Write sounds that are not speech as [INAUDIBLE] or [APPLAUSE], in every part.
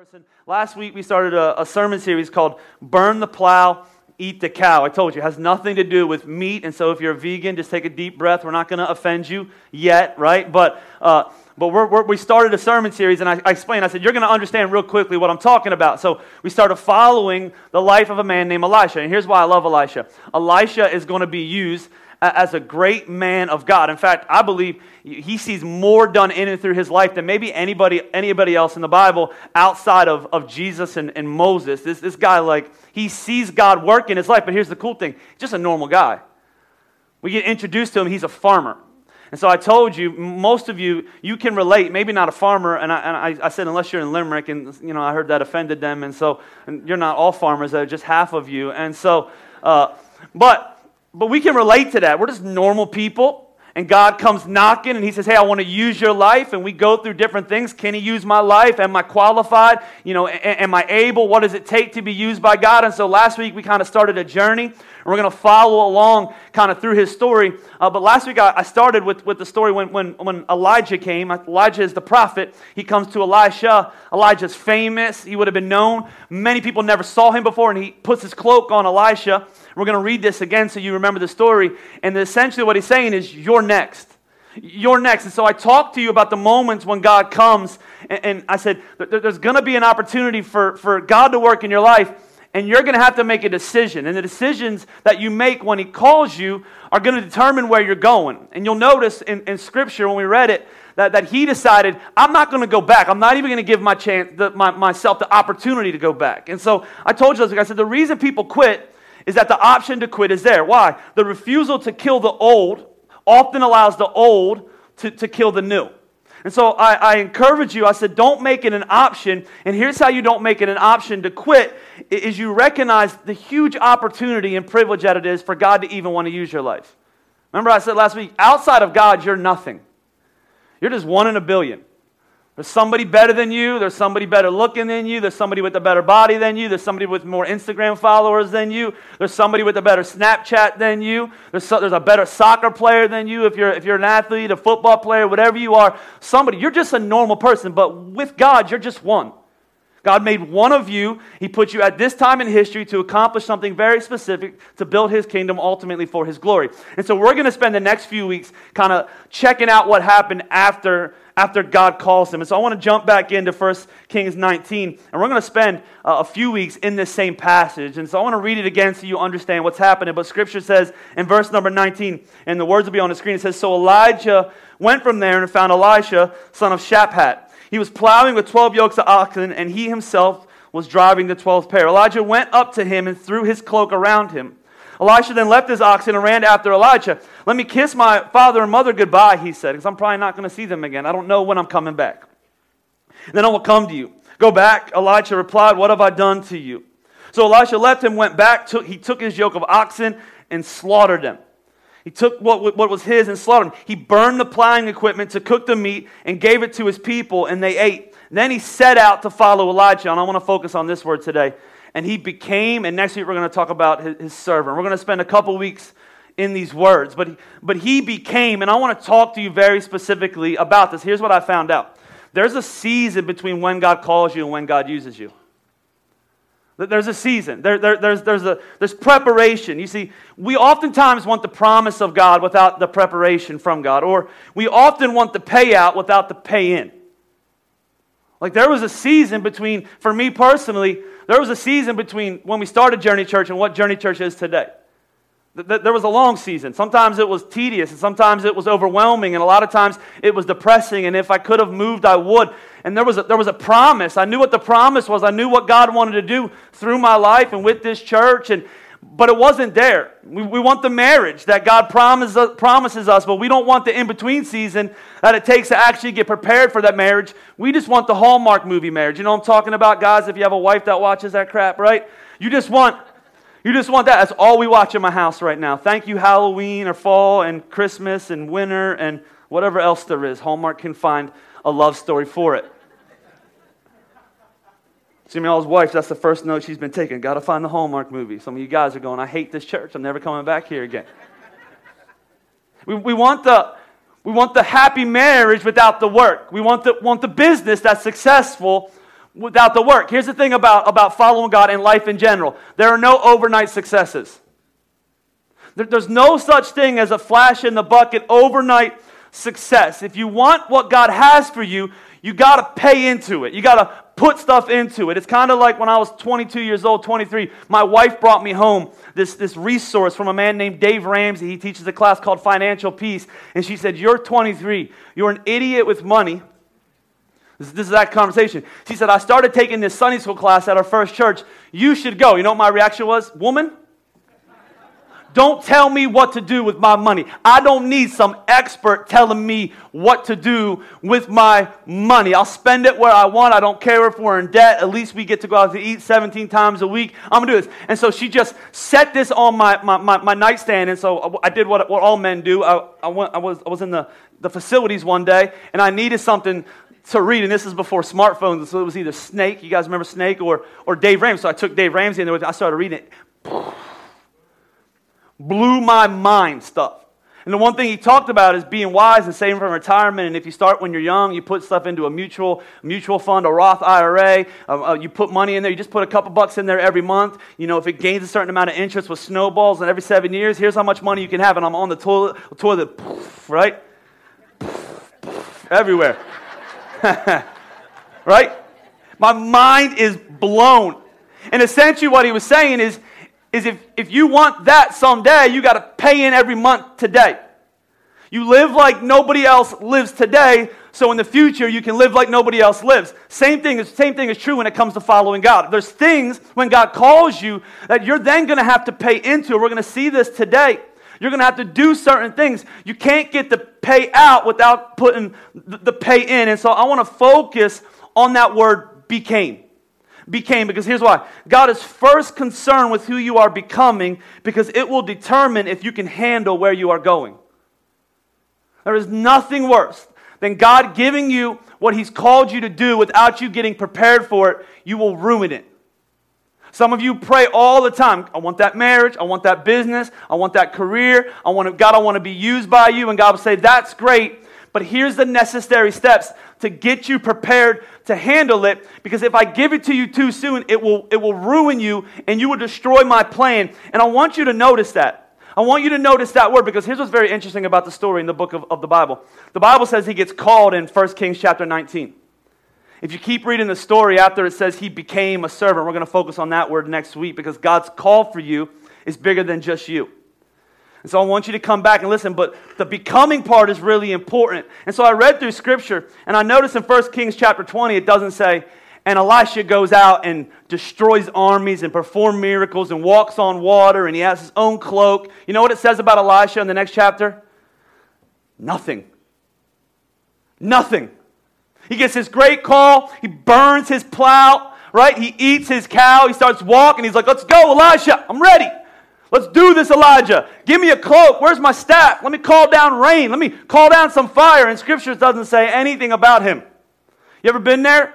person. Last week we started a, a, sermon series called Burn the Plow, Eat the Cow. I told you, it has nothing to do with meat. And so if you're a vegan, just take a deep breath. We're not going to offend you yet, right? But, uh, but we're, we're, we started a sermon series, and I, I explained, I said, you're going to understand real quickly what I'm talking about. So we started following the life of a man named Elisha. And here's why I love Elisha Elisha is going to be used as a great man of God. In fact, I believe he sees more done in and through his life than maybe anybody, anybody else in the Bible outside of, of Jesus and, and Moses. This, this guy, like, he sees God work in his life, but here's the cool thing just a normal guy. We get introduced to him, he's a farmer. And so I told you, most of you, you can relate, maybe not a farmer. And I, and I, I said, unless you're in Limerick, and you know, I heard that offended them. And so and you're not all farmers, uh, just half of you. And so, uh, but but we can relate to that. We're just normal people. And God comes knocking and He says, Hey, I want to use your life. And we go through different things. Can He use my life? Am I qualified? You know, am I able? What does it take to be used by God? And so last week we kind of started a journey we're going to follow along kind of through his story. Uh, but last week I, I, started with, with the story when, when, when Elijah came. Elijah is the prophet. He comes to Elisha. Elijah's famous. He would have been known. Many people never saw him before, and he puts his cloak on Elisha. We're going to read this again so you remember the story. And essentially what he's saying is, You're next. You're next. And so I talked to you about the moments when God comes, and, and I said, There's going to be an opportunity for, for God to work in your life and you're going to have to make a decision. And the decisions that you make when He calls you are going to determine where you're going. And you'll notice in, in Scripture when we read it that, that He decided, I'm not going to go back. I'm not even going to give my chance, the, my, myself the opportunity to go back. And so I told you, I said, the reason people quit is that the option to quit is there. Why? The refusal to kill the old often allows the old to, to kill the new. And so I, I encourage you, I said, don't make it an option. And here's how you don't make it an option to quit is you recognize the huge opportunity and privilege that it is for God to even want to use your life. Remember I said last week, outside of God, you're nothing. You're just one in a billion. There's somebody better than you. There's somebody better looking than you. There's somebody with a better body than you. There's somebody with more Instagram followers than you. There's somebody with a better Snapchat than you. There's, so, there's a better soccer player than you. If you're, if you're an athlete, a football player, whatever you are, somebody, you're just a normal person. But with God, you're just one. God made one of you. He put you at this time in history to accomplish something very specific to build his kingdom ultimately for his glory. And so we're going to spend the next few weeks kind of checking out what happened after after God calls him. And so I want to jump back into 1 Kings 19, and we're going to spend uh, a few weeks in this same passage. And so I want to read it again so you understand what's happening. But scripture says in verse number 19, and the words will be on the screen, it says, So Elijah went from there and found Elisha, son of Shaphat. He was plowing with 12 yokes of oxen, and he himself was driving the 12th pair. Elijah went up to him and threw his cloak around him. Elisha then left his oxen and ran after Elijah. Let me kiss my father and mother goodbye, he said, because I'm probably not going to see them again. I don't know when I'm coming back. then I will come to you. Go back, Elijah replied, What have I done to you? So Elisha left him, went back, took, he took his yoke of oxen and slaughtered them. He took what, what was his and slaughtered them. He burned the plowing equipment to cook the meat and gave it to his people, and they ate. Then he set out to follow Elijah, and I want to focus on this word today and he became, and next week we're going to talk about his, his servant. We're going to spend a couple weeks in these words, but, but he became, and I want to talk to you very specifically about this. Here's what I found out there's a season between when God calls you and when God uses you. There's a season. There, there, there's, there's, a, there's preparation. You see, we oftentimes want the promise of God without the preparation from God, or we often want the payout without the pay in. Like there was a season between, for me personally, there was a season between when we started Journey Church and what Journey Church is today. There was a long season. Sometimes it was tedious, and sometimes it was overwhelming, and a lot of times it was depressing. And if I could have moved, I would. And there was a, there was a promise. I knew what the promise was. I knew what God wanted to do through my life and with this church. And, but it wasn't there. We, we want the marriage that God promises, promises us, but we don't want the in between season that it takes to actually get prepared for that marriage. We just want the Hallmark movie marriage. You know I'm talking about, guys? If you have a wife that watches that crap, right? You just want. You just want that. That's all we watch in my house right now. Thank you, Halloween or fall and Christmas and winter and whatever else there is. Hallmark can find a love story for it. Jimmy All's wife, that's the first note she's been taking. Got to find the Hallmark movie. Some of you guys are going, I hate this church. I'm never coming back here again. we, we, want the, we want the happy marriage without the work. We want the, want the business that's successful without the work. Here's the thing about, about following God and life in general there are no overnight successes. There, there's no such thing as a flash in the bucket overnight success. If you want what God has for you, you got to pay into it. You got to put stuff into it. It's kind of like when I was 22 years old, 23, my wife brought me home this, this resource from a man named Dave Ramsey. He teaches a class called Financial Peace. And she said, You're 23. You're an idiot with money. This, this is that conversation. She said, I started taking this Sunday school class at our first church. You should go. You know what my reaction was? Woman, don't tell me what to do with my money. I don't need some expert telling me what to do with my money. I'll spend it where I want. I don't care if we're in debt. At least we get to go out to eat 17 times a week. I'm going to do this. And so she just set this on my, my, my, my nightstand. And so I did what, what all men do. I, I, went, I, was, I was in the, the facilities one day and I needed something to read, and this is before smartphones, so it was either Snake, you guys remember Snake, or, or Dave Ramsey. So I took Dave Ramsey, and there I started reading it [SIGHS] blew my mind stuff. And the one thing he talked about is being wise and saving for retirement. And if you start when you're young, you put stuff into a mutual mutual fund, a Roth IRA. Uh, uh, you put money in there. You just put a couple bucks in there every month. You know, if it gains a certain amount of interest with snowballs, and every seven years, here's how much money you can have. And I'm on the toilet, toilet, right, everywhere, [LAUGHS] right. My mind is blown. And essentially, what he was saying is is if, if you want that someday, you got to pay in every month today. You live like nobody else lives today, so in the future you can live like nobody else lives. Same thing is same thing is true when it comes to following God. There's things when God calls you that you're then going to have to pay into. We're going to see this today. You're going to have to do certain things. You can't get the pay out without putting the pay in. And so I want to focus on that word became became because here's why God is first concerned with who you are becoming because it will determine if you can handle where you are going. There is nothing worse than God giving you what He's called you to do without you getting prepared for it. You will ruin it. Some of you pray all the time. I want that marriage. I want that business. I want that career. I want to, God, I want to be used by you. And God will say, That's great. But here's the necessary steps to get you prepared to handle it because if I give it to you too soon, it will, it will ruin you and you will destroy my plan. And I want you to notice that. I want you to notice that word because here's what's very interesting about the story in the book of, of the Bible. The Bible says he gets called in 1 Kings chapter 19. If you keep reading the story after it says he became a servant, we're going to focus on that word next week because God's call for you is bigger than just you. And so I want you to come back and listen, but the becoming part is really important. And so I read through scripture, and I noticed in 1 Kings chapter 20, it doesn't say, and Elisha goes out and destroys armies and performs miracles and walks on water and he has his own cloak. You know what it says about Elisha in the next chapter? Nothing. Nothing. He gets his great call. He burns his plow, right? He eats his cow. He starts walking. He's like, let's go, Elisha. I'm ready. Let's do this, Elijah. Give me a cloak. Where's my staff? Let me call down rain. Let me call down some fire. And Scripture doesn't say anything about him. You ever been there?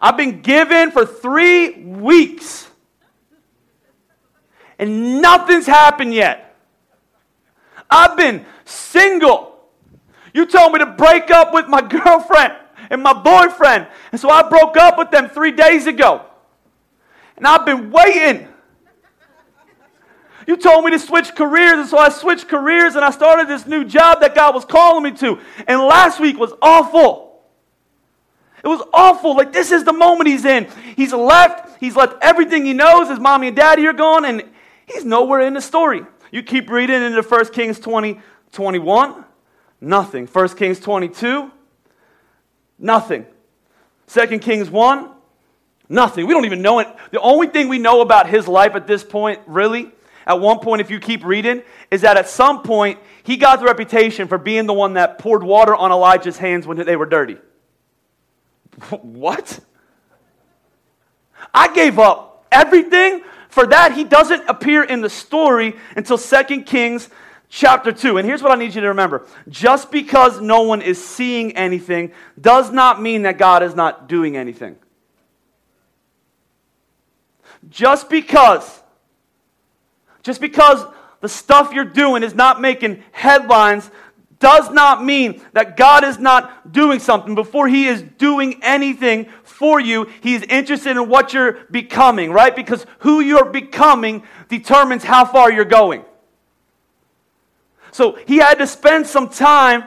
I've been given for three weeks. And nothing's happened yet. I've been single. You told me to break up with my [LAUGHS] girlfriend and my boyfriend. And so I broke up with them three days ago. And I've been waiting. You told me to switch careers, and so I switched careers and I started this new job that God was calling me to. And last week was awful. It was awful. Like, this is the moment he's in. He's left, he's left everything he knows. His mommy and daddy are gone, and he's nowhere in the story. You keep reading into 1 Kings 20, 21, nothing. 1 Kings 22, nothing. 2 Kings 1, nothing. We don't even know it. The only thing we know about his life at this point, really, at one point, if you keep reading, is that at some point he got the reputation for being the one that poured water on Elijah's hands when they were dirty. [LAUGHS] What? I gave up everything for that. He doesn't appear in the story until 2 Kings chapter 2. And here's what I need you to remember just because no one is seeing anything does not mean that God is not doing anything. Just because just because the stuff you're doing is not making headlines does not mean that God is not doing something. Before He is doing anything for you, He is interested in what you're becoming, right? Because who you're becoming determines how far you're going. So He had to spend some time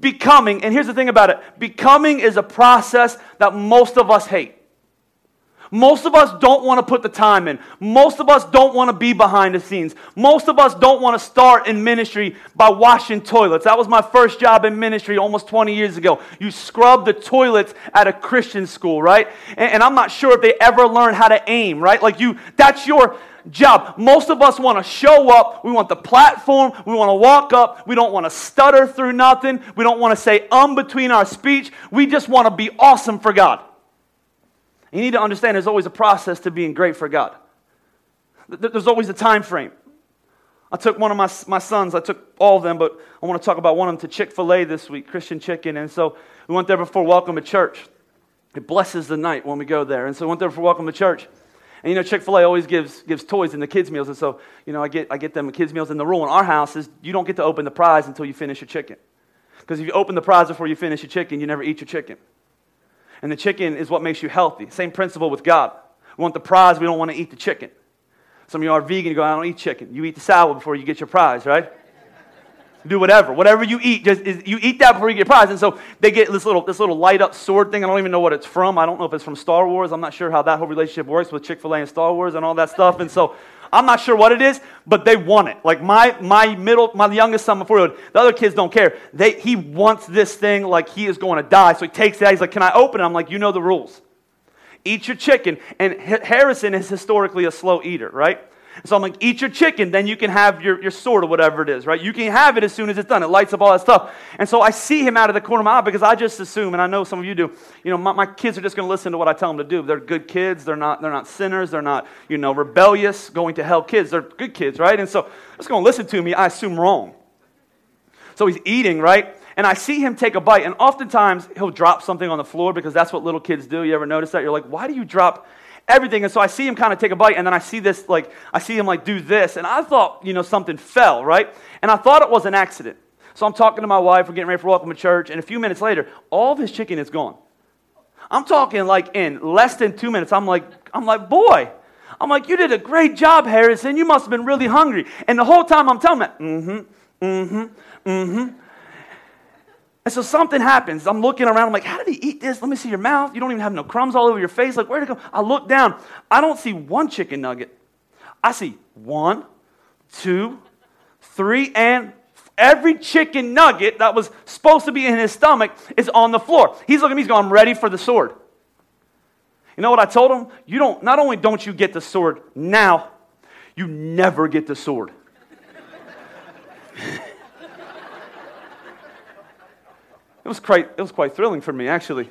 becoming. And here's the thing about it becoming is a process that most of us hate. Most of us don't want to put the time in. Most of us don't want to be behind the scenes. Most of us don't want to start in ministry by washing toilets. That was my first job in ministry almost 20 years ago. You scrub the toilets at a Christian school, right? And, and I'm not sure if they ever learned how to aim, right? Like you, that's your job. Most of us want to show up. We want the platform. We want to walk up. We don't want to stutter through nothing. We don't want to say um between our speech. We just want to be awesome for God. You need to understand there's always a process to being great for God. There's always a time frame. I took one of my, my sons, I took all of them, but I want to talk about one of them to Chick fil A this week, Christian Chicken. And so we went there before Welcome to Church. It blesses the night when we go there. And so we went there for Welcome to Church. And you know, Chick fil A always gives, gives toys in the kids' meals. And so, you know, I get, I get them kids' meals. And the rule in our house is you don't get to open the prize until you finish your chicken. Because if you open the prize before you finish your chicken, you never eat your chicken. And the chicken is what makes you healthy. Same principle with God. We want the prize, we don't want to eat the chicken. Some of you are vegan, you go, I don't eat chicken. You eat the salad before you get your prize, right? Do whatever. Whatever you eat, just is, you eat that before you get a prize. And so they get this little, this little light up sword thing. I don't even know what it's from. I don't know if it's from Star Wars. I'm not sure how that whole relationship works with Chick fil A and Star Wars and all that stuff. And so I'm not sure what it is, but they want it. Like my, my middle, my youngest son before the other kids don't care. They, he wants this thing like he is going to die. So he takes it He's like, can I open it? I'm like, you know the rules. Eat your chicken. And Harrison is historically a slow eater, right? So I'm like, eat your chicken, then you can have your, your sword or whatever it is, right? You can have it as soon as it's done. It lights up all that stuff. And so I see him out of the corner of my eye because I just assume, and I know some of you do, you know, my, my kids are just going to listen to what I tell them to do. They're good kids. They're not, they're not sinners. They're not, you know, rebellious, going to hell kids. They're good kids, right? And so just going to listen to me, I assume wrong. So he's eating, right? And I see him take a bite, and oftentimes he'll drop something on the floor because that's what little kids do. You ever notice that? You're like, why do you drop everything. And so I see him kind of take a bite, and then I see this, like, I see him like do this. And I thought, you know, something fell, right? And I thought it was an accident. So I'm talking to my wife, we're getting ready for welcome to church, and a few minutes later, all of his chicken is gone. I'm talking like in less than two minutes. I'm like, I'm like, boy. I'm like, you did a great job, Harrison. You must have been really hungry. And the whole time I'm telling him, mm-hmm, mm-hmm, mm-hmm. And so something happens. I'm looking around. I'm like, how did he eat this? Let me see your mouth. You don't even have no crumbs all over your face. Like, where'd it go? I look down. I don't see one chicken nugget. I see one, two, three, and every chicken nugget that was supposed to be in his stomach is on the floor. He's looking at me, he's going, I'm ready for the sword. You know what I told him? You don't, not only don't you get the sword now, you never get the sword. It was quite, it was quite thrilling for me, actually.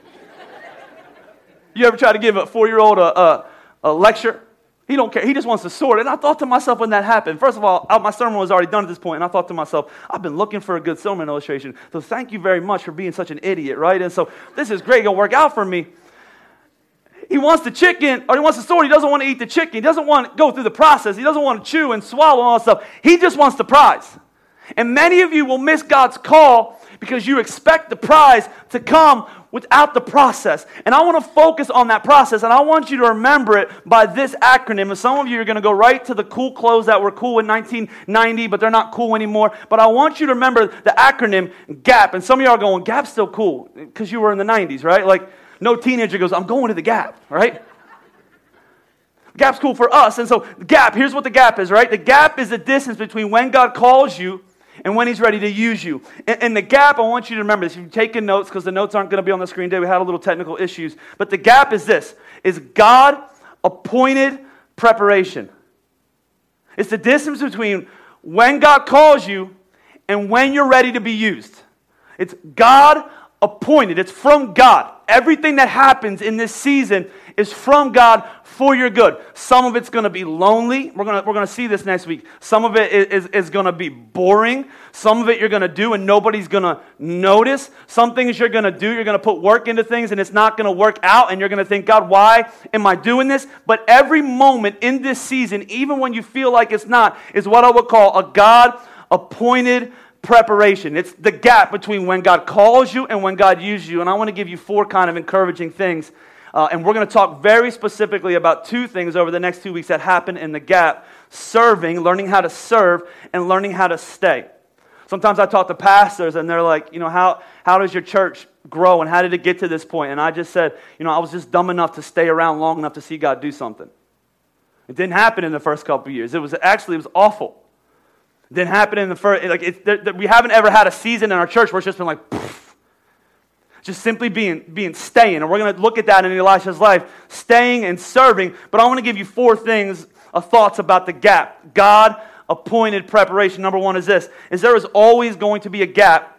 You ever try to give a four year old a, a, a, lecture? He don't care. He just wants to sword. And I thought to myself when that happened, first of all, my sermon was already done at this point, and I thought to myself, I've been looking for a good sermon illustration. So thank you very much for being such an idiot, right? And so this is great. It'll work out for me. He wants the chicken, or he wants the sword. He doesn't want to eat the chicken. He doesn't want to go through the process. He doesn't want to chew and swallow and all that stuff. He just wants the prize. And many of you will miss God's call because you expect the prize to come without the process. And I want to focus on that process, and I want you to remember it by this acronym. And some of you are going to go right to the cool clothes that were cool in 1990, but they're not cool anymore. But I want you to remember the acronym GAP. And some of you are going, GAP's still cool because you were in the 90s, right? Like, no teenager goes, I'm going to the GAP, right? Gap's cool for us. And so, gap, here's what the gap is, right? The gap is the distance between when God calls you and when he's ready to use you. And, and the gap, I want you to remember this. If you're taking notes, because the notes aren't going to be on the screen today, we had a little technical issues. But the gap is this is God appointed preparation. It's the distance between when God calls you and when you're ready to be used. It's God appointed, it's from God. Everything that happens in this season is from God for your good. Some of it's going to be lonely. We're going we're to see this next week. Some of it is, is, is going to be boring. Some of it you're going to do and nobody's going to notice. Some things you're going to do, you're going to put work into things and it's not going to work out and you're going to think, God, why am I doing this? But every moment in this season, even when you feel like it's not, is what I would call a God appointed preparation. It's the gap between when God calls you and when God uses you. And I want to give you four kind of encouraging things. Uh, and we're going to talk very specifically about two things over the next two weeks that happen in the gap serving, learning how to serve, and learning how to stay. Sometimes I talk to pastors and they're like, you know, how, how does your church grow and how did it get to this point? And I just said, you know, I was just dumb enough to stay around long enough to see God do something. It didn't happen in the first couple years. It was actually, it was awful. Didn't happen in the first, like, it, we haven't ever had a season in our church where it's just been like, poof, just simply being, being staying. And we're going to look at that in Elisha's life, staying and serving. But I want to give you four things, of uh, thoughts about the gap. God appointed preparation. Number one is this, is there is always going to be a gap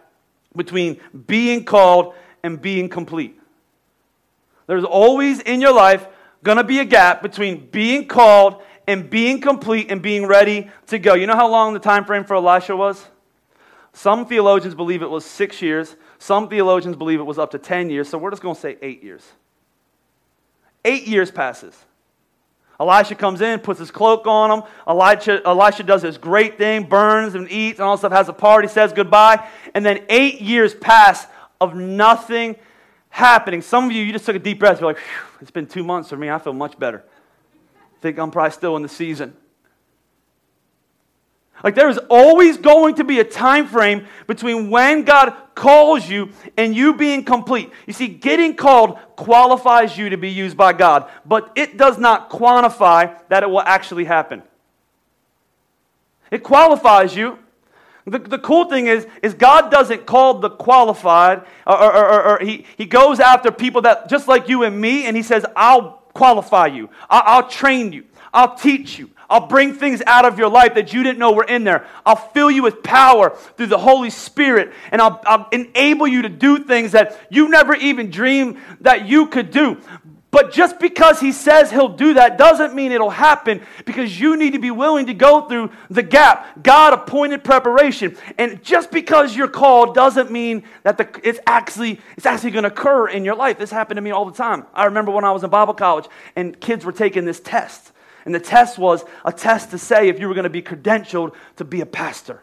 between being called and being complete. There's always in your life going to be a gap between being called and being complete and being ready to go. You know how long the time frame for Elisha was? Some theologians believe it was six years. Some theologians believe it was up to 10 years. So we're just going to say eight years. Eight years passes. Elisha comes in, puts his cloak on him. Elisha, Elisha does this great thing, burns and eats and all stuff, has a party, says goodbye. And then eight years pass of nothing happening. Some of you, you just took a deep breath. You're like, it's been two months for me. I feel much better. Think I'm probably still in the season. Like there is always going to be a time frame between when God calls you and you being complete. You see, getting called qualifies you to be used by God, but it does not quantify that it will actually happen. It qualifies you. The, the cool thing is, is God doesn't call the qualified, or, or, or, or, he, he goes after people that just like you and me, and he says, I'll qualify you, I'll, I'll train you, I'll teach you, I'll bring things out of your life that you didn't know were in there. I'll fill you with power through the Holy Spirit, and I'll, I'll, enable you to do things that you never even dreamed that you could do. But just because he says he'll do that doesn't mean it'll happen because you need to be willing to go through the gap. God appointed preparation. And just because you're called doesn't mean that the, it's actually, it's actually going to occur in your life. This happened to me all the time. I remember when I was in Bible college and kids were taking this test. And the test was a test to say if you were going to be credentialed to be a pastor.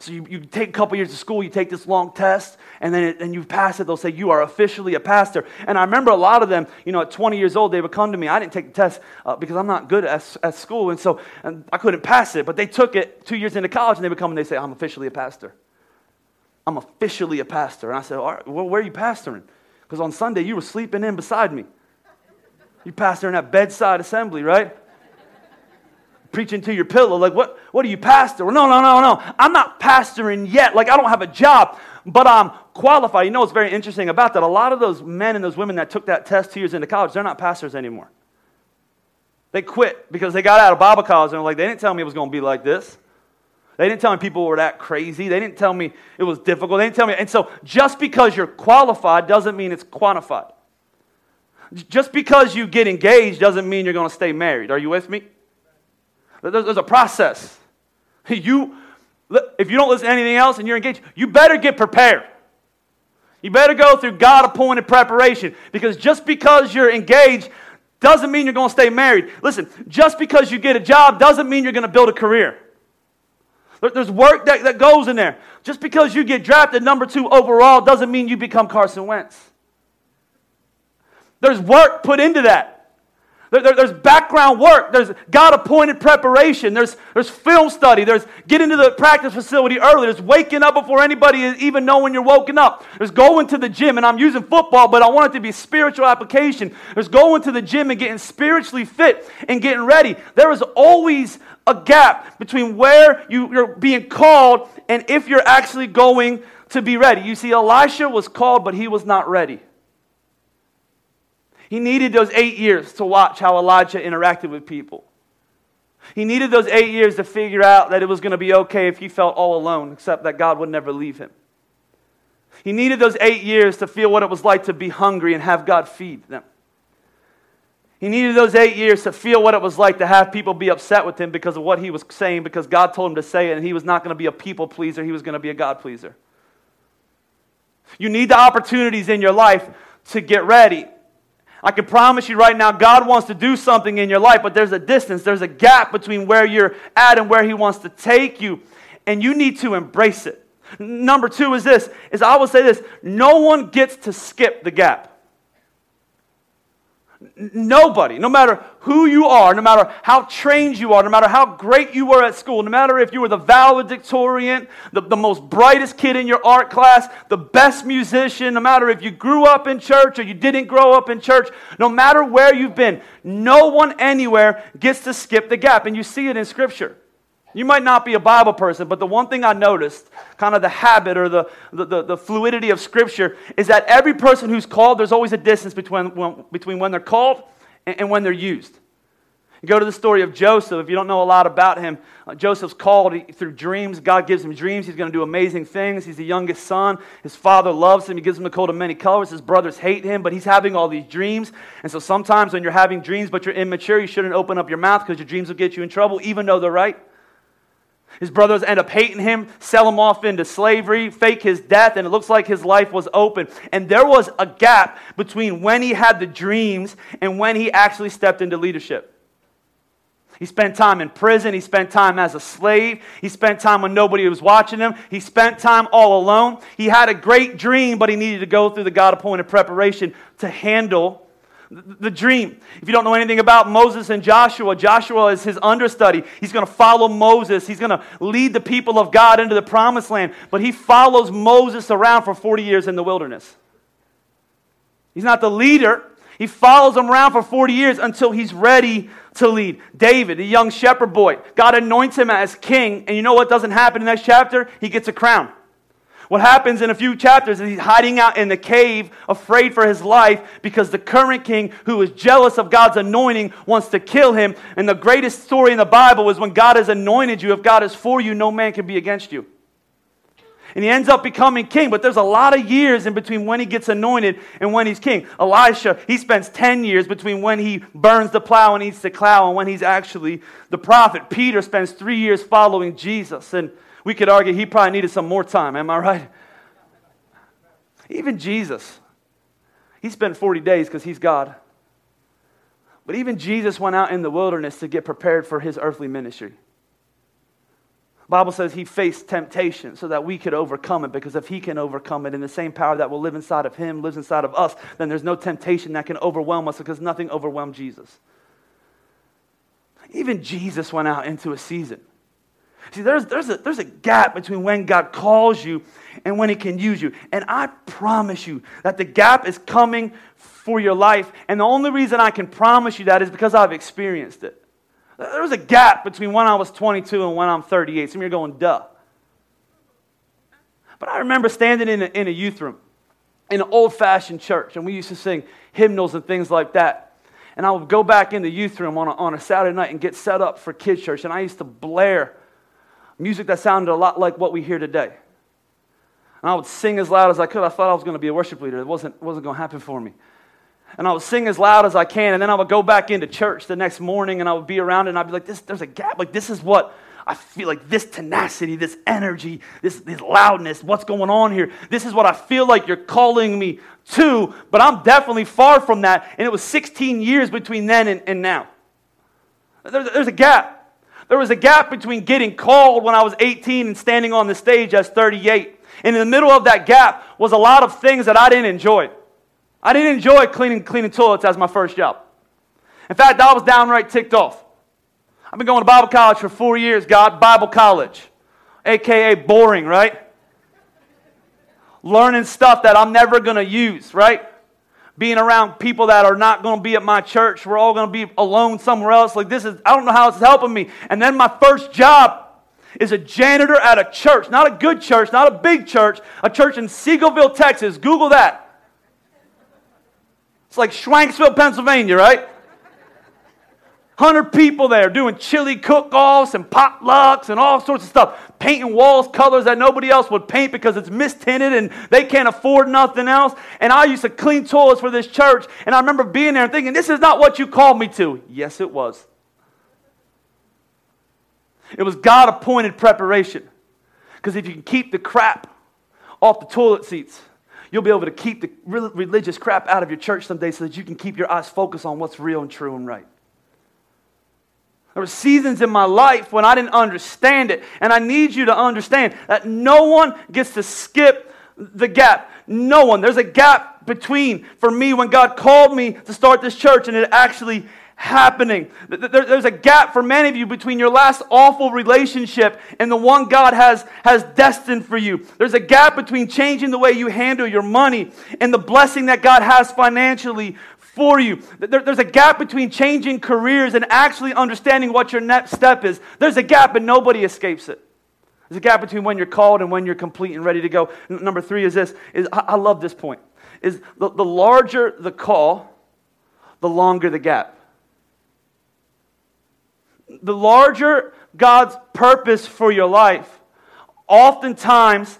So you, you take a couple years of school, you take this long test, and then it, and you pass it. They'll say you are officially a pastor. And I remember a lot of them, you know, at 20 years old, they would come to me. I didn't take the test uh, because I'm not good at, at school, and so and I couldn't pass it. But they took it two years into college, and they would come and they say, I'm officially a pastor. I'm officially a pastor. And I said, All right, well, where are you pastoring? Because on Sunday you were sleeping in beside me. You pastor in that bedside assembly, right? Preaching to your pillow. Like, what, what are you, pastor? No, no, no, no. I'm not pastoring yet. Like, I don't have a job, but I'm qualified. You know what's very interesting about that? A lot of those men and those women that took that test two years into college, they're not pastors anymore. They quit because they got out of Bible college and were like, they didn't tell me it was going to be like this. They didn't tell me people were that crazy. They didn't tell me it was difficult. They didn't tell me. And so just because you're qualified doesn't mean it's quantified. Just because you get engaged doesn't mean you're going to stay married. Are you with me? There's a process. You, if you don't listen to anything else and you're engaged, you better get prepared. You better go through God appointed preparation because just because you're engaged doesn't mean you're going to stay married. Listen, just because you get a job doesn't mean you're going to build a career. There's work that, that goes in there. Just because you get drafted number two overall doesn't mean you become Carson Wentz. There's work put into that. There, there, there's background work. There's God appointed preparation. There's, there's film study. There's getting to the practice facility early. There's waking up before anybody even know when you're woken up. There's going to the gym. And I'm using football, but I want it to be spiritual application. There's going to the gym and getting spiritually fit and getting ready. There is always a gap between where you, you're being called and if you're actually going to be ready. You see, Elisha was called, but he was not ready. He needed those eight years to watch how Elijah interacted with people. He needed those eight years to figure out that it was going to be okay if he felt all alone, except that God would never leave him. He needed those eight years to feel what it was like to be hungry and have God feed them. He needed those eight years to feel what it was like to have people be upset with him because of what he was saying, because God told him to say it, and he was not going to be a people pleaser, he was going to be a God pleaser. You need the opportunities in your life to get ready. I can promise you right now, God wants to do something in your life, but there's a distance, there's a gap between where you're at and where He wants to take you, and you need to embrace it. Number two is this, is I will say this, no one gets to skip the gap. Nobody, no matter who you are, no matter how trained you are, no matter how great you were at school, no matter if you were the valedictorian, the, the most brightest kid in your art class, the best musician, no matter if you grew up in church or you didn't grow up in church, no matter where you've been, no one anywhere gets to skip the gap. And you see it in Scripture. You might not be a Bible person, but the one thing I noticed, kind of the habit or the, the, the, fluidity of Scripture, is that every person who's called, there's always a distance between when, between when they're called and, and when they're used. You go to the story of Joseph. If you don't know a lot about him, uh, Joseph's called he, through dreams. God gives him dreams. He's going to do amazing things. He's the youngest son. His father loves him. He gives him the coat of many colors. His brothers hate him, but he's having all these dreams. And so sometimes when you're having dreams but you're immature, you shouldn't open up your mouth because your dreams will get you in trouble, even though they're right. His brothers end up hating him, sell him off into slavery, fake his death, and it looks like his life was open. And there was a gap between when he had the dreams and when he actually stepped into leadership. He spent time in prison. He spent time as a slave. He spent time when nobody was watching him. He spent time all alone. He had a great dream, but he needed to go through the God appointed preparation to handle the dream. If you don't know anything about Moses and Joshua, Joshua is his understudy. He's going to follow Moses. He's going to lead the people of God into the promised land. But he follows Moses around for 40 years in the wilderness. He's not the leader. He follows him around for 40 years until he's ready to lead. David, the young shepherd boy, God anoints him as king. And you know what doesn't happen in the next chapter? He gets a crown. What happens in a few chapters is he's hiding out in the cave, afraid for his life, because the current king, who is jealous of God's anointing, wants to kill him. And the greatest story in the Bible is when God has anointed you, if God is for you, no man can be against you. And he ends up becoming king, but there's a lot of years in between when he gets anointed and when he's king. Elisha, he spends 10 years between when he burns the plow and eats the cloud and when he's actually the prophet. Peter spends three years following Jesus. And we could argue he probably needed some more time, am I right? Even Jesus, he spent 40 days because he's God. But even Jesus went out in the wilderness to get prepared for his earthly ministry. Bible says he faced temptation so that we could overcome it because if he can overcome it in the same power that will live inside of him lives inside of us, then there's no temptation that can overwhelm us because nothing overwhelmed Jesus. Even Jesus went out into a season See, there's, there's, a, there's a gap between when God calls you and when He can use you. And I promise you that the gap is coming for your life. And the only reason I can promise you that is because I've experienced it. There was a gap between when I was 22 and when I'm 38. Some of you are going, duh. But I remember standing in a, in a youth room in an old fashioned church, and we used to sing hymnals and things like that. And I would go back in the youth room on a, on a Saturday night and get set up for kids' church, and I used to blare music that sounded a lot like what we hear today. And I would sing as loud as I could. I thought I was going to be a worship leader. It wasn't, wasn't going to happen for me. And I would sing as loud as I can, and then I would go back into church the next morning and I would be around and I'd be like, this, there's a gap. Like, this is what I feel like this tenacity, this energy, this, this loudness, what's going on here? This is what I feel like you're calling me to, but I'm definitely far from that. And it was 16 years between then and, and now. There's, there's a gap. There was a gap between getting called when I was 18 and standing on the stage as 38. And in the middle of that gap was a lot of things that I didn't enjoy. I didn't enjoy cleaning, cleaning toilets as my first job. In fact, I was downright ticked off. I've been going to Bible college for four years, God, Bible college, aka boring, right? Learning stuff that I'm never going to use, right? Being around people that are not going to be at my church. We're all going to be alone somewhere else. Like this is, I don't know how it's helping me. And then my first job is a janitor at a church, not a good church, not a big church, a church in Seagoville, Texas. Google that. It's like Schwenksville, Pennsylvania, right? 100 people there doing chili cook offs and potlucks and all sorts of stuff. Painting walls colors that nobody else would paint because it's mistinted and they can't afford nothing else. And I used to clean toilets for this church. And I remember being there and thinking, this is not what you called me to. Yes, it was. It was God appointed preparation. Because if you can keep the crap off the toilet seats, you'll be able to keep the religious crap out of your church someday so that you can keep your eyes focused on what's real and true and right. There were seasons in my life when I didn't understand it. And I need you to understand that no one gets to skip the gap. No one. There's a gap between, for me, when God called me to start this church and it actually happening. There's a gap for many of you between your last awful relationship and the one God has, has destined for you. There's a gap between changing the way you handle your money and the blessing that God has financially for you. There's a gap between changing careers and actually understanding what your next step is. There's a gap, and nobody escapes it. There's a gap between when you're called and when you're complete and ready to go. Number three is this: is I love this point. Is the, the larger the call, the longer the gap the larger God's purpose for your life, oftentimes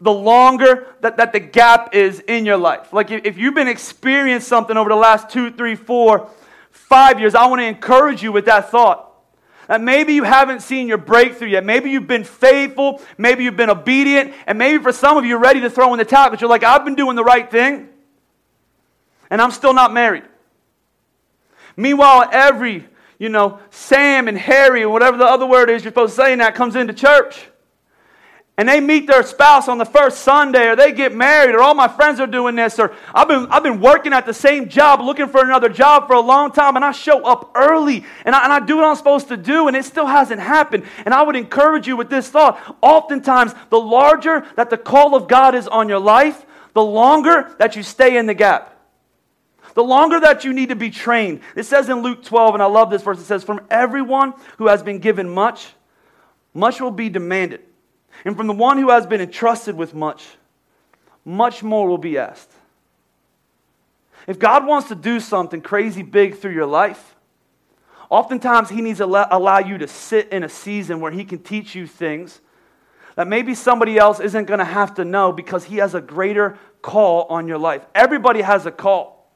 the longer that, that the gap is in your life. Like if, you've been experiencing something over the last two, three, four, five years, I want to encourage you with that thought. That maybe you haven't seen your breakthrough yet. Maybe you've been faithful. Maybe you've been obedient. And maybe for some of you, you're ready to throw in the towel, but you're like, I've been doing the right thing, and I'm still not married. Meanwhile, every you know, Sam and Harry, whatever the other word is you're supposed to say in that, comes into church. And they meet their spouse on the first Sunday, or they get married, or all my friends are doing this, or I've been, I've been working at the same job, looking for another job for a long time, and I show up early, and I, and I do what I'm supposed to do, and it still hasn't happened. And I would encourage you with this thought. Oftentimes, the larger that the call of God is on your life, the longer that you stay in the gap the longer that you need to be trained. It says in Luke 12, and I love this verse, it says, From everyone who has been given much, much will be demanded. And from the one who has been entrusted with much, much more will be asked. If God wants to do something crazy big through your life, oftentimes He needs to allow you to sit in a season where He can teach you things that maybe somebody else isn't going to have to know because He has a greater call on your life. Everybody has a call.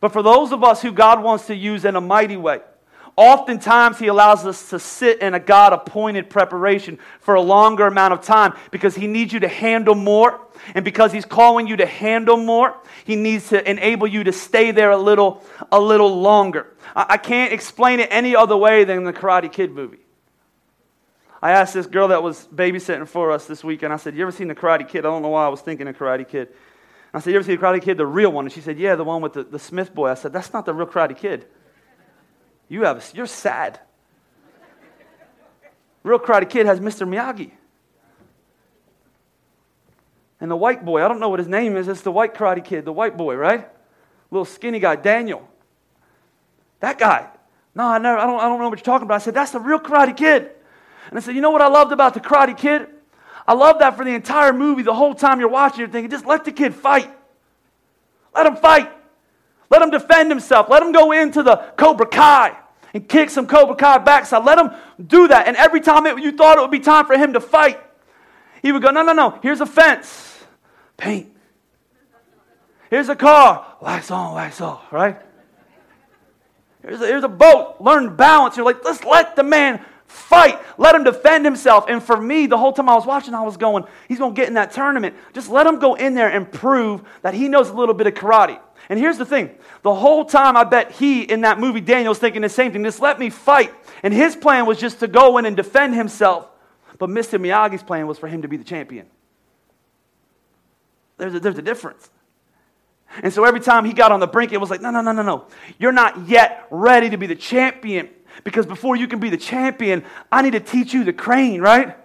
But for those of us who God wants to use in a mighty way, oftentimes He allows us to sit in a God appointed preparation for a longer amount of time because He needs you to handle more. And because He's calling you to handle more, He needs to enable you to stay there a little, a little longer. I, can't explain it any other way than the Karate Kid movie. I asked this girl that was babysitting for us this weekend, I said, You ever seen the Karate Kid? I don't know why I was thinking of Karate Kid. I said, You ever see the Karate Kid, the real one? And she said, Yeah, the one with the, the Smith boy. I said, That's not the real Karate Kid. You have, you're sad. Real Karate Kid has Mr. Miyagi. And the white boy, I don't know what his name is, it's the white Karate Kid, the white boy, right? Little skinny guy, Daniel. That guy. No, I, never, I, don't, I don't know what you're talking about. I said, That's the real Karate Kid. And I said, You know what I loved about the Karate Kid? I love that for the entire movie, the whole time you're watching, you're thinking, just let the kid fight. Let him fight. Let him defend himself. Let him go into the Cobra Kai and kick some Cobra Kai backside. Let him do that. And every time it, you thought it would be time for him to fight, he would go, no, no, no. Here's a fence. Paint. Here's a car. Wax on, wax off, right? Here's a, here's a boat. Learn balance. You're like, let's let the man Fight. Let him defend himself. And for me, the whole time I was watching, I was going, he's going to get in that tournament. Just let him go in there and prove that he knows a little bit of karate. And here's the thing the whole time, I bet he in that movie, Daniel's thinking the same thing. Just let me fight. And his plan was just to go in and defend himself. But Mr. Miyagi's plan was for him to be the champion. There's a, there's a difference. And so every time he got on the brink, it was like, no, no, no, no, no. You're not yet ready to be the champion. Because before you can be the champion, I need to teach you the crane, right?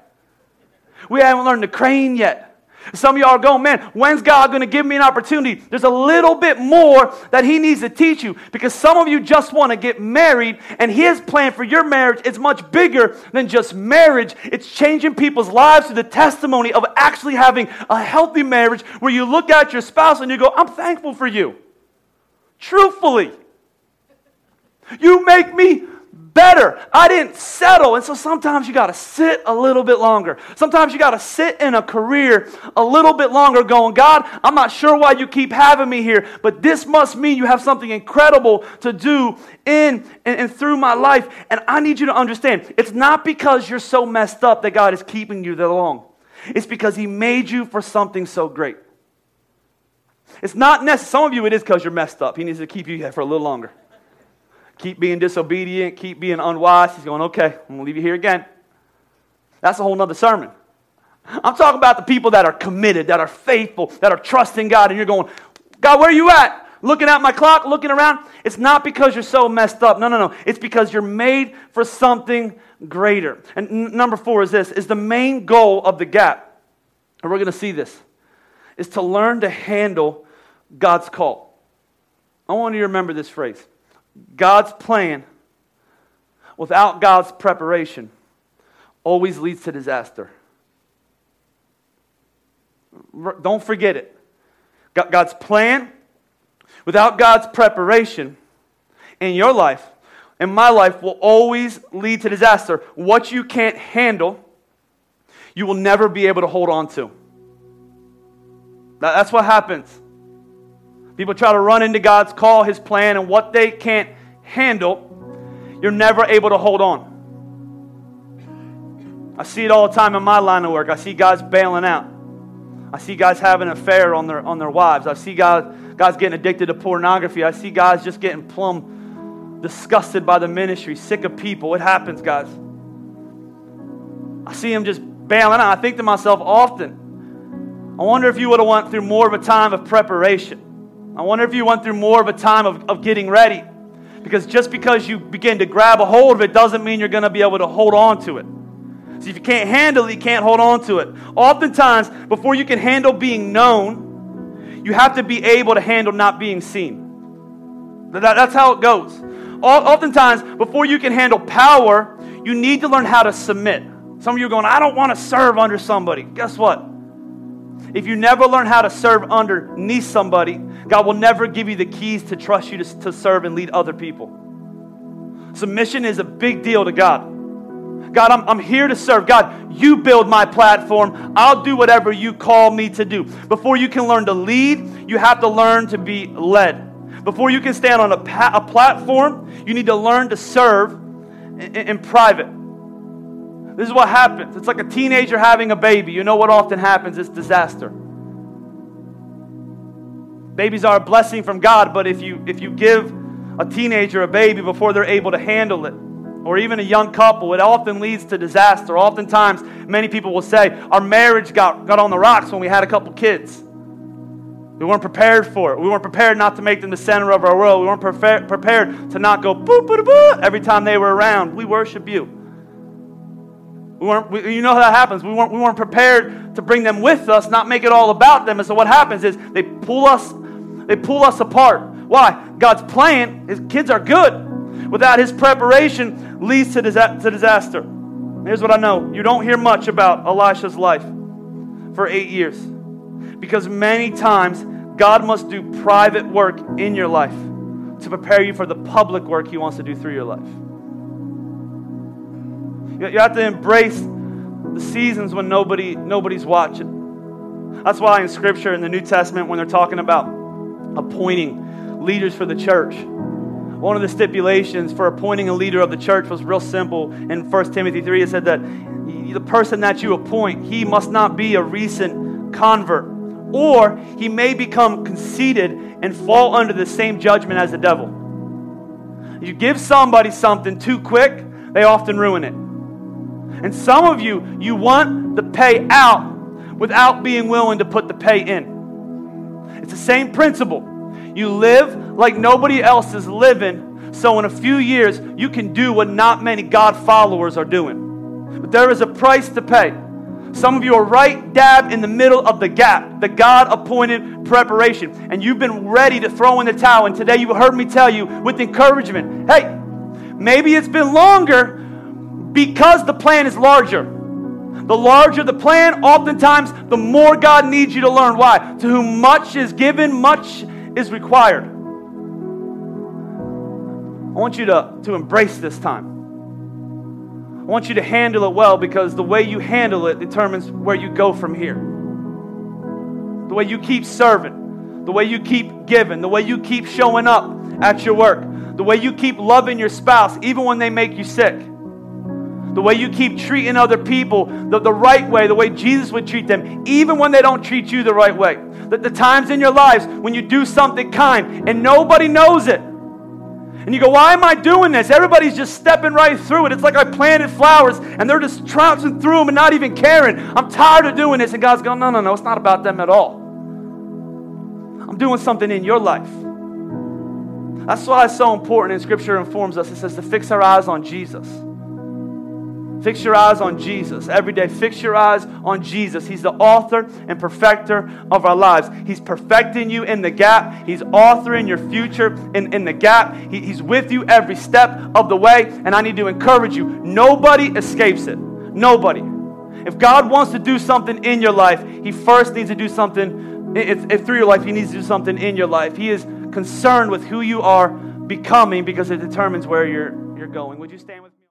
We haven't learned the crane yet. Some of y'all are going, man, when's God going to give me an opportunity? There's a little bit more that He needs to teach you because some of you just want to get married, and His plan for your marriage is much bigger than just marriage. It's changing people's lives through the testimony of actually having a healthy marriage where you look at your spouse and you go, I'm thankful for you. Truthfully. You make me better. I didn't settle. And so sometimes you got to sit a little bit longer. Sometimes you got to sit in a career a little bit longer going, God, I'm not sure why you keep having me here, but this must mean you have something incredible to do in and, and through my life. And I need you to understand it's not because you're so messed up that God is keeping you there long, it's because He made you for something so great. It's not necessary. Some of you, it is because you're messed up. He needs to keep you here for a little longer keep being disobedient, keep being unwise. He's going, okay, I'm going to leave you here again. That's a whole nother sermon. I'm talking about the people that are committed, that are faithful, that are trusting God, and you're going, God, where are you at? Looking at my clock, looking around. It's not because you're so messed up. No, no, no. It's because you're made for something greater. And n- number four is this is the main goal of the gap, and we're going to see this, is to learn to handle God's call. I want you to remember this phrase God's plan without God's preparation always leads to disaster. Don't forget it. God's plan without God's preparation in your life, in my life, will always lead to disaster. What you can't handle, you will never be able to hold on to. That's what happens. People try to run into God's call, His plan, and what they can't handle, you're never able to hold on. I see it all the time in my line of work. I see guys bailing out. I see guys having an affair on their, on their wives. I see guys, guys getting addicted to pornography. I see guys just getting plumb disgusted by the ministry, sick of people. It happens, guys. I see them just bailing out. I think to myself often, I wonder if you would have went through more of a time of preparation. I wonder if you went through more of a time of, of getting ready. Because just because you begin to grab a hold of it doesn't mean you're going to be able to hold on to it. See, if you can't handle it, you can't hold on to it. Oftentimes, before you can handle being known, you have to be able to handle not being seen. That, that's how it goes. Oftentimes, before you can handle power, you need to learn how to submit. Some of you are going, I don't want to serve under somebody. Guess what? If you never learn how to serve underneath somebody, God will never give you the keys to trust you to, to serve and lead other people. Submission is a big deal to God. God, I'm, I'm here to serve. God, you build my platform. I'll do whatever you call me to do. Before you can learn to lead, you have to learn to be led. Before you can stand on a, pa- a platform, you need to learn to serve in, in private. This is what happens. It's like a teenager having a baby. You know what often happens? It's disaster. Babies are a blessing from God, but if you if you give a teenager a baby before they're able to handle it, or even a young couple, it often leads to disaster. Oftentimes, many people will say, Our marriage got, got on the rocks when we had a couple kids. We weren't prepared for it. We weren't prepared not to make them the center of our world. We weren't prepared, prepared to not go boop, boop, boop every time they were around. We worship you. We weren't, we, you know how that happens. We weren't, we weren't prepared to bring them with us, not make it all about them. And so what happens is they pull us, they pull us apart. Why? God's plan, his kids are good without his preparation leads to, disaster. Here's what I know you don't hear much about Elisha's life for eight years because many times God must do private work in your life to prepare you for the public work he wants to do through your life. You have to embrace the seasons when nobody, nobody's watching. That's why in Scripture, in the New Testament, when they're talking about appointing leaders for the church, one of the stipulations for appointing a leader of the church was real simple. In 1 Timothy 3, it said that the person that you appoint, he must not be a recent convert, or he may become conceited and fall under the same judgment as the devil. You give somebody something too quick, they often ruin it. And some of you, you want the pay out without being willing to put the pay in. It's the same principle. You live like nobody else is living, so in a few years, you can do what not many God followers are doing. But there is a price to pay. Some of you are right dab in the middle of the gap, the God appointed preparation, and you've been ready to throw in the towel. And today you heard me tell you with encouragement hey, maybe it's been longer because the plan is larger. The larger the plan, oftentimes, the more God needs you to learn. Why? To whom much is given, much is required. I want you to, to embrace this time. I want you to handle it well because the way you handle it determines where you go from here. The way you keep serving, the way you keep giving, the way you keep showing up at your work, the way you keep loving your spouse even when they make you sick, the way you keep treating other people the, the right way, the way Jesus would treat them, even when they don't treat you the right way the, the times in your lives when you do something kind and nobody knows it. And you go, why am I doing this? Everybody's just stepping right through it. It's like I planted flowers and they're just trouncing through them and not even caring. I'm tired of doing this. And God's going, no, no, no, it's not about them at all. I'm doing something in your life. That's why it's so important, and Scripture informs us. It says to fix our eyes on Jesus. Fix your eyes on Jesus every day. Fix your eyes on Jesus. He's the author and perfecter of our lives. He's perfecting you in the gap. He's authoring your future in, in the gap. He, he's with you every step of the way. And I need to encourage you nobody escapes it. Nobody. If God wants to do something in your life, He first needs to do something if, if through your life. He needs to do something in your life. He is concerned with who you are becoming because it determines where you're, you're going. Would you stand with